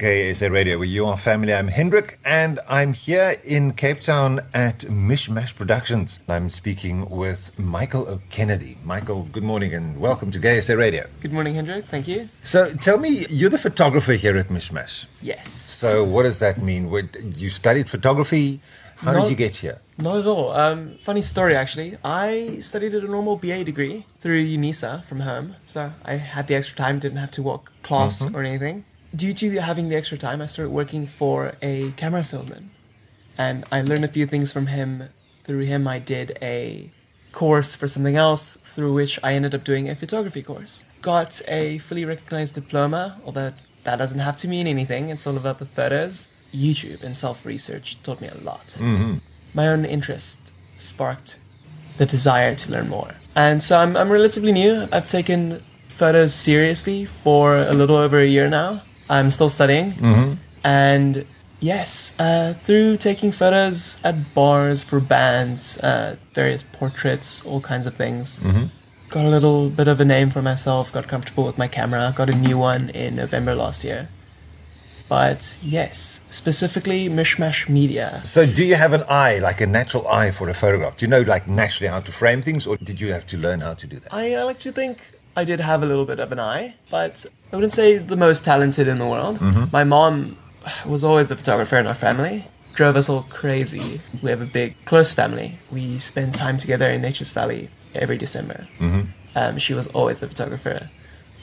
Gay SA Radio, where you are family. I'm Hendrik, and I'm here in Cape Town at Mishmash Productions. I'm speaking with Michael O'Kennedy. Michael, good morning and welcome to Gay SA Radio. Good morning, Hendrik. Thank you. So, tell me, you're the photographer here at Mishmash. Yes. So, what does that mean? You studied photography. How Not- did you get here? Not at all. Um, funny story, actually. I studied at a normal BA degree through UNISA from home, so I had the extra time, didn't have to walk class or anything. Due to having the extra time, I started working for a camera salesman, and I learned a few things from him. Through him, I did a course for something else, through which I ended up doing a photography course. Got a fully recognized diploma, although that doesn't have to mean anything. It's all about the photos. YouTube and self research taught me a lot mm-hmm. my own interest sparked the desire to learn more. And so I'm, I'm relatively new. I've taken photos seriously for a little over a year now. I'm still studying. And yes, uh, through taking photos at bars for bands, uh, various portraits, all kinds of things. Got a little bit of a name for myself, got comfortable with my camera, got a new one in November last year. But yes, specifically Mishmash Media. So, do you have an eye, like a natural eye for a photograph? Do you know, like, naturally how to frame things, or did you have to learn how to do that? I like to think I did have a little bit of an eye, but I wouldn't say the most talented in the world. My mom was always the photographer in our family. Drove us all crazy. We have a big, close family. We spend time together in Nature's Valley every December. Um, she was always the photographer.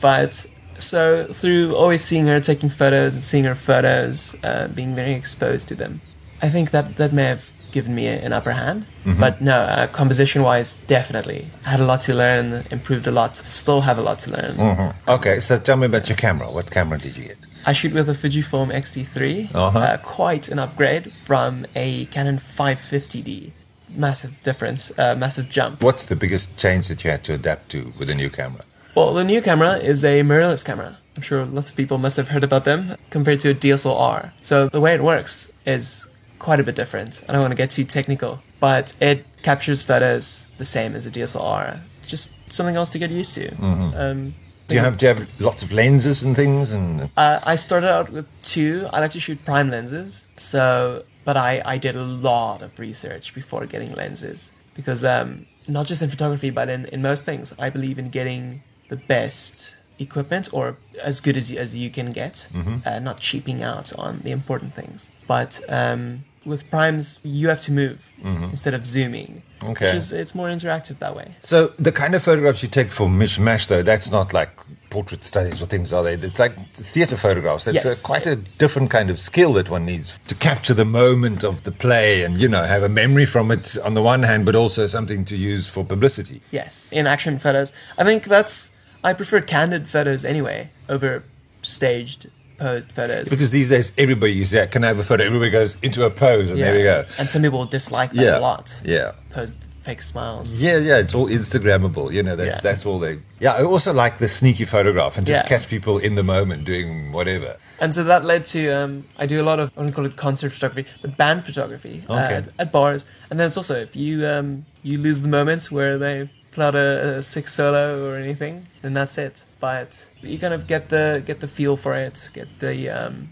But so through always seeing her taking photos and seeing her photos, uh, being very exposed to them, I think that that may have given me an upper hand. But no, uh, composition wise, definitely. I had a lot to learn, improved a lot, still have a lot to learn. Mhm. Okay, so tell me about your camera. What camera did you get? I shoot with a Fujifilm X-T3, Uh-huh. uh, quite an upgrade from a Canon 550D. Massive difference, uh, massive jump. What's the biggest change that you had to adapt to with a new camera? Well, the new camera is a mirrorless camera. I'm sure lots of people must have heard about them compared to a DSLR. So the way it works is quite a bit different. I don't want to get too technical, but it captures photos the same as a DSLR. Just something else to get used to. Um, Do you have do you have lots of lenses and things? And uh, I started out with two. I like to shoot prime lenses. So, but I, I did a lot of research before getting lenses because um, not just in photography, but in, in most things, I believe in getting the best equipment or as good as you, as you can get, uh, not cheaping out on the important things. But um, with primes, you have to move mm-hmm. instead of zooming. Okay. Which is, it's more interactive that way. so the kind of photographs you take for mishmash, though, that's not like portrait studies or things, are they? It's like theater photographs. That's uh, Yes. a, quite a different kind of skill that one needs to capture the moment of the play and you know have a memory from it on the one hand, but also something to use for publicity. Yes, in action photos. I think that's. I prefer candid photos anyway over staged, posed photos. Because these days, everybody you say, "Can I have a photo?" Everybody goes into a pose, and there we go. And some people dislike that Yeah, a lot. yeah. Posed fake smiles. Yeah, yeah, it's all Instagrammable. You know, that's Yeah. that's all they. Yeah, I also like the sneaky photograph and just Yeah. catch people in the moment doing whatever. And so that led to um, I do a lot of I wouldn't call it concert photography, but band photography uh, Okay. at, at bars. And then it's also if you um, you lose the moment where they pull out a, a sick solo or anything, then that's it. But you kind of get the get the feel for it, get the um,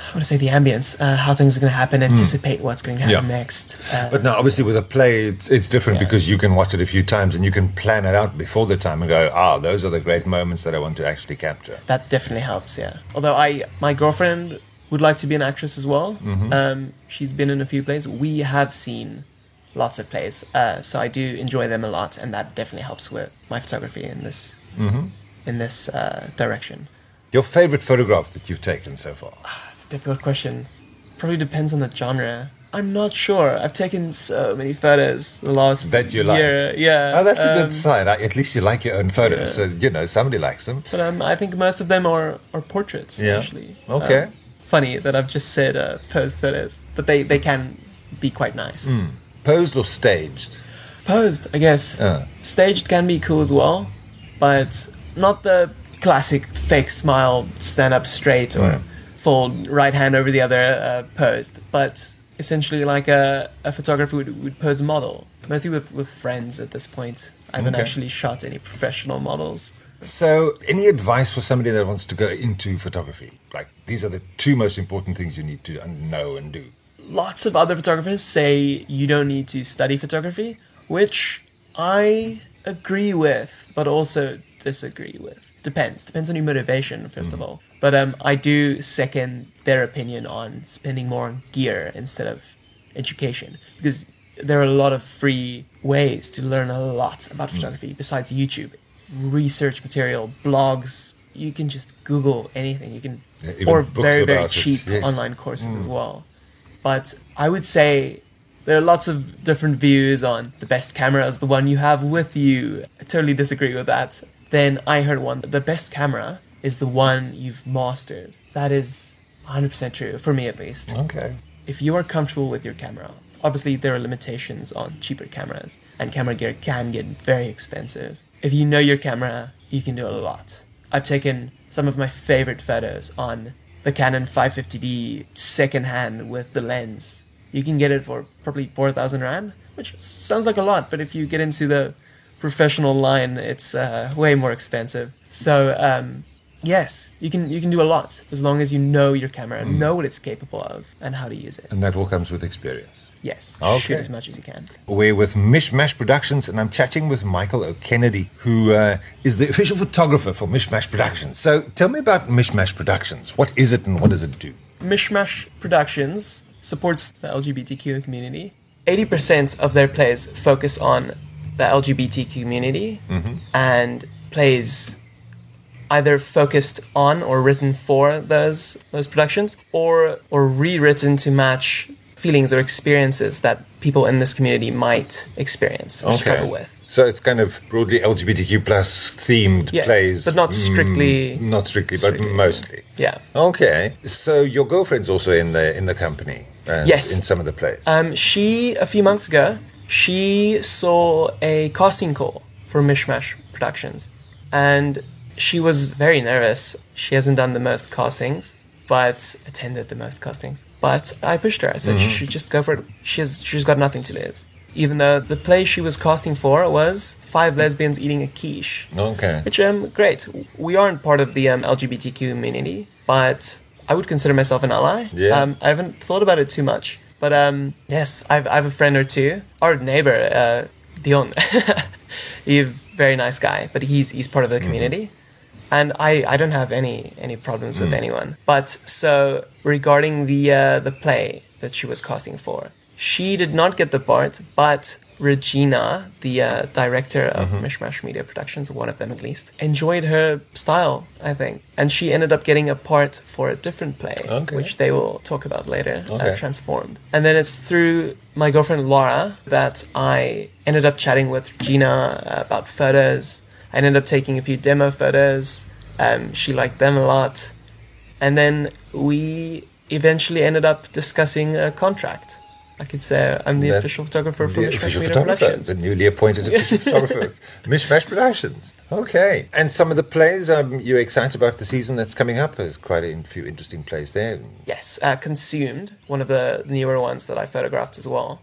I want to say the ambience, uh, how things are going to happen, anticipate what's going to happen Hmm. Yeah. next. Uh, But now, obviously, with a play, it's it's different Yeah. because you can watch it a few times and you can plan it out before the time and go, ah, those are the great moments that I want to actually capture. that definitely helps yeah although i my girlfriend would like to be an actress as well um, she's been in a few plays we have seen lots of plays uh, so i do enjoy them a lot and that definitely helps with my photography in this in this uh, direction Your favorite photograph that you've taken so far? it's a difficult question probably depends on the genre i'm not sure i've taken so many photos the last That you like. year yeah Oh, that's a um, good sign. At least you like your own photos, yeah. so you know somebody likes them. But um, I think most of them are, are portraits, Yeah. actually. Okay. Um, funny that I've just said uh, posed photos, but they, they can be quite nice. Hmm. Posed or staged? Posed, I guess. Uh. Staged can be cool as well, but not the classic fake smile, stand up straight, or Mm. fold right hand over the other uh, posed, but essentially like a, a photographer would, would pose a model. Mostly with, with friends at this point. I haven't Okay. actually shot any professional models. So, any advice for somebody that wants to go into photography? Like, these are the two most important things you need to know and do. Lots of other photographers say you don't need to study photography, which I agree with, but also disagree with. Depends. Depends on your motivation, first of all. But um, I do second their opinion on spending more on gear instead of education because there are a lot of free ways to learn a lot about photography besides YouTube. Research material, blogs, you can just Google anything. You can, Yeah, or very, very cheap yes. online courses as well. But I would say there are lots of different views on the best camera is the one you have with you. I totally disagree with that. Then I heard one the best camera is the one you've mastered. That is 100% true, for me at least. Okay. If you are comfortable with your camera, obviously there are limitations on cheaper cameras, and camera gear can get very expensive. If you know your camera, you can do a lot. I've taken some of my favorite photos on the Canon 550D secondhand with the lens. You can get it for probably 4,000 Rand, which sounds like a lot, but if you get into the professional line, it's uh, way more expensive. So, um, yes, you can you can do a lot as long as you know your camera, know what it's capable of, and how to use it. And that all comes with experience. Yes, Okay. shoot as much as you can. We're with Mishmash Productions, and I'm chatting with Michael O'Kennedy, who uh, is the official photographer for Mishmash Productions. So tell me about Mishmash Productions. What is it and what does it do? Mishmash Productions supports the LGBTQ community. 80% of their plays focus on the LGBT community and plays either focused on or written for those those productions or or rewritten to match feelings or experiences that people in this community might experience or struggle with. So it's kind of broadly LGBTQ plus themed Yes, plays, but not strictly- Mm, not strictly, but mostly. Yeah. Okay, so your girlfriend's also in the in the company. And Yes. in some of the plays. Um, she a few months ago, she saw a casting call for Mishmash Productions, and she was very nervous. She hasn't done the most castings, but attended the most castings. But I pushed her. I said she should just go for it. She has, she's got nothing to lose. Even though the play she was casting for was five lesbians eating a quiche. okay. Which um great. We aren't part of the um, LGBTQ community, but I would consider myself an ally. Yeah. Um, I haven't thought about it too much, but um yes, I've I have a friend or two. Our neighbor, uh, Dion, he's a very nice guy, but he's he's part of the community. And I, I don't have any any problems with anyone. But so regarding the uh, the play that she was casting for, she did not get the part, but Regina, the uh, director of Mishmash Media Productions, one of them at least, enjoyed her style, I think. And she ended up getting a part for a different play, Okay. which they will talk about later, Okay. uh, Transformed. And then it's through my girlfriend Laura that I ended up chatting with Regina uh, about photos. I ended up taking a few demo photos. Um, she liked them a lot. And then we eventually ended up discussing a contract. I could say I'm the That- official photographer for The Mishmash official Media photographer, Productions. the newly appointed official photographer of Mishmash Productions. Okay, and some of the plays, um, you're excited about the season that's coming up. There's quite a few interesting plays there. Yes, uh, Consumed, one of the newer ones that I photographed as well.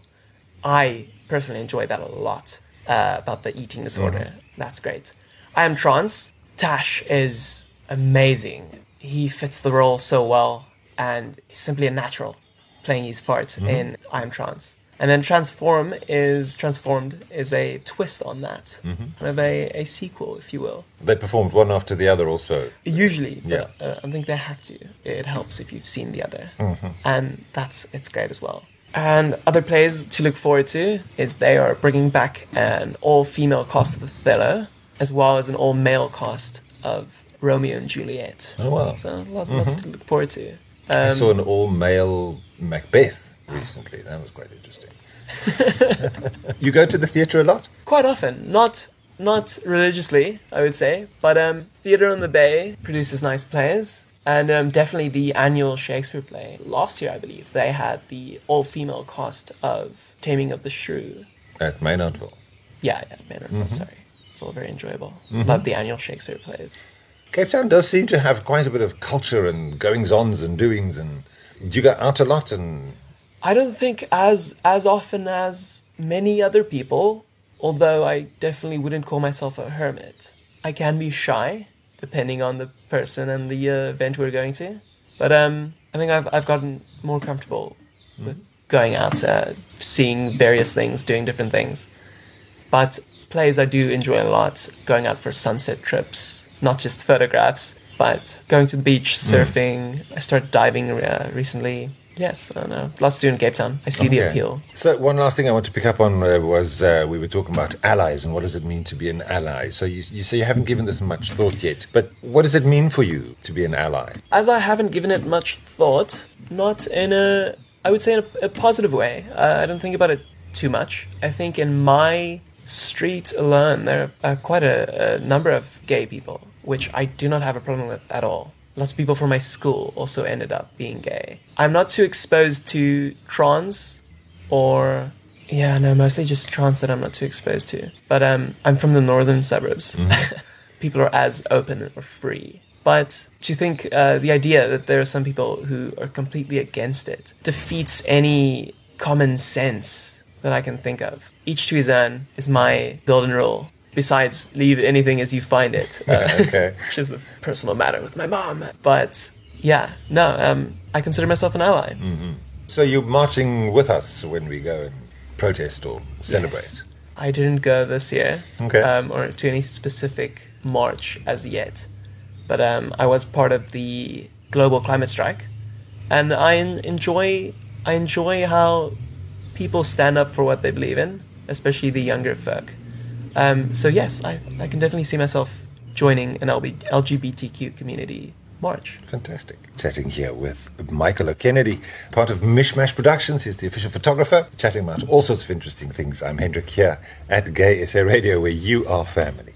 I personally enjoy that a lot uh, about the eating disorder. That's great. I am trans. Tash is amazing. He fits the role so well, and he's simply a natural playing his part in I am trans. And then Transform is Transformed is a twist on that, kind of a, a sequel, if you will. They performed one after the other also. Usually, Yeah. but, uh, I think they have to. It helps if you've seen the other, and that's it's great as well. And other plays to look forward to is they are bringing back an all-female cast of Othello, as well as an all-male cast of Romeo and Juliet. Oh, wow. So a lot, lots to look forward to. I Um, saw an all-male Macbeth recently. That was quite interesting. you go to the theatre a lot? quite often, not not religiously, I would say, but um, Theatre on the Bay produces nice plays, and um, definitely the annual Shakespeare play last year, I believe, they had the all-female cast of Taming of the Shrew. At Maynardville. Yeah, yeah, Manor. Sorry, it's all very enjoyable. Love the annual Shakespeare plays. Cape Town does seem to have quite a bit of culture and goings-ons and doings. And do you go out a lot? And I don't think as as often as many other people, although I definitely wouldn't call myself a hermit. I can be shy depending on the person and the uh, event we're going to. But um, I think I've I've gotten more comfortable with going out, uh, seeing various things, doing different things. But plays I do enjoy a lot. Going out for sunset trips, not just photographs, but going to the beach, surfing. I started diving uh, recently. Yes, I know. Lots to do in Cape Town. I see the appeal. So one last thing I want to pick up on uh, was uh, we were talking about allies and what does it mean to be an ally. So you, you say you haven't given this much thought yet, but what does it mean for you to be an ally? as I haven't given it much thought, not in a, I would say in a, a positive way. Uh, I don't think about it too much. I think in my street alone, there are quite a, a number of gay people, which I do not have a problem with at all. Lots of people from my school also ended up being gay. I'm not too exposed to trans or yeah, no, mostly just trans that I'm not too exposed to. But um, I'm from the northern suburbs. people are as open or free. But to think uh, the idea that there are some people who are completely against it defeats any common sense that I can think of. Each to his own is my golden rule. Besides, leave anything as you find it. Uh, okay. which is a personal matter with my mom. But yeah, no, um, I consider myself an ally. So you're marching with us when we go and protest or celebrate. Yes. I didn't go this year, Okay. um, or to any specific march as yet, but um, I was part of the global climate strike, and I enjoy I enjoy how people stand up for what they believe in, especially the younger folk. Um, so yes, I, I can definitely see myself joining an LGBTQ community march. Fantastic. Chatting here with Michael O'Kennedy, part of Mishmash Productions. He's the official photographer, chatting about all sorts of interesting things. I'm Hendrik here at Gay SA Radio, where you are family.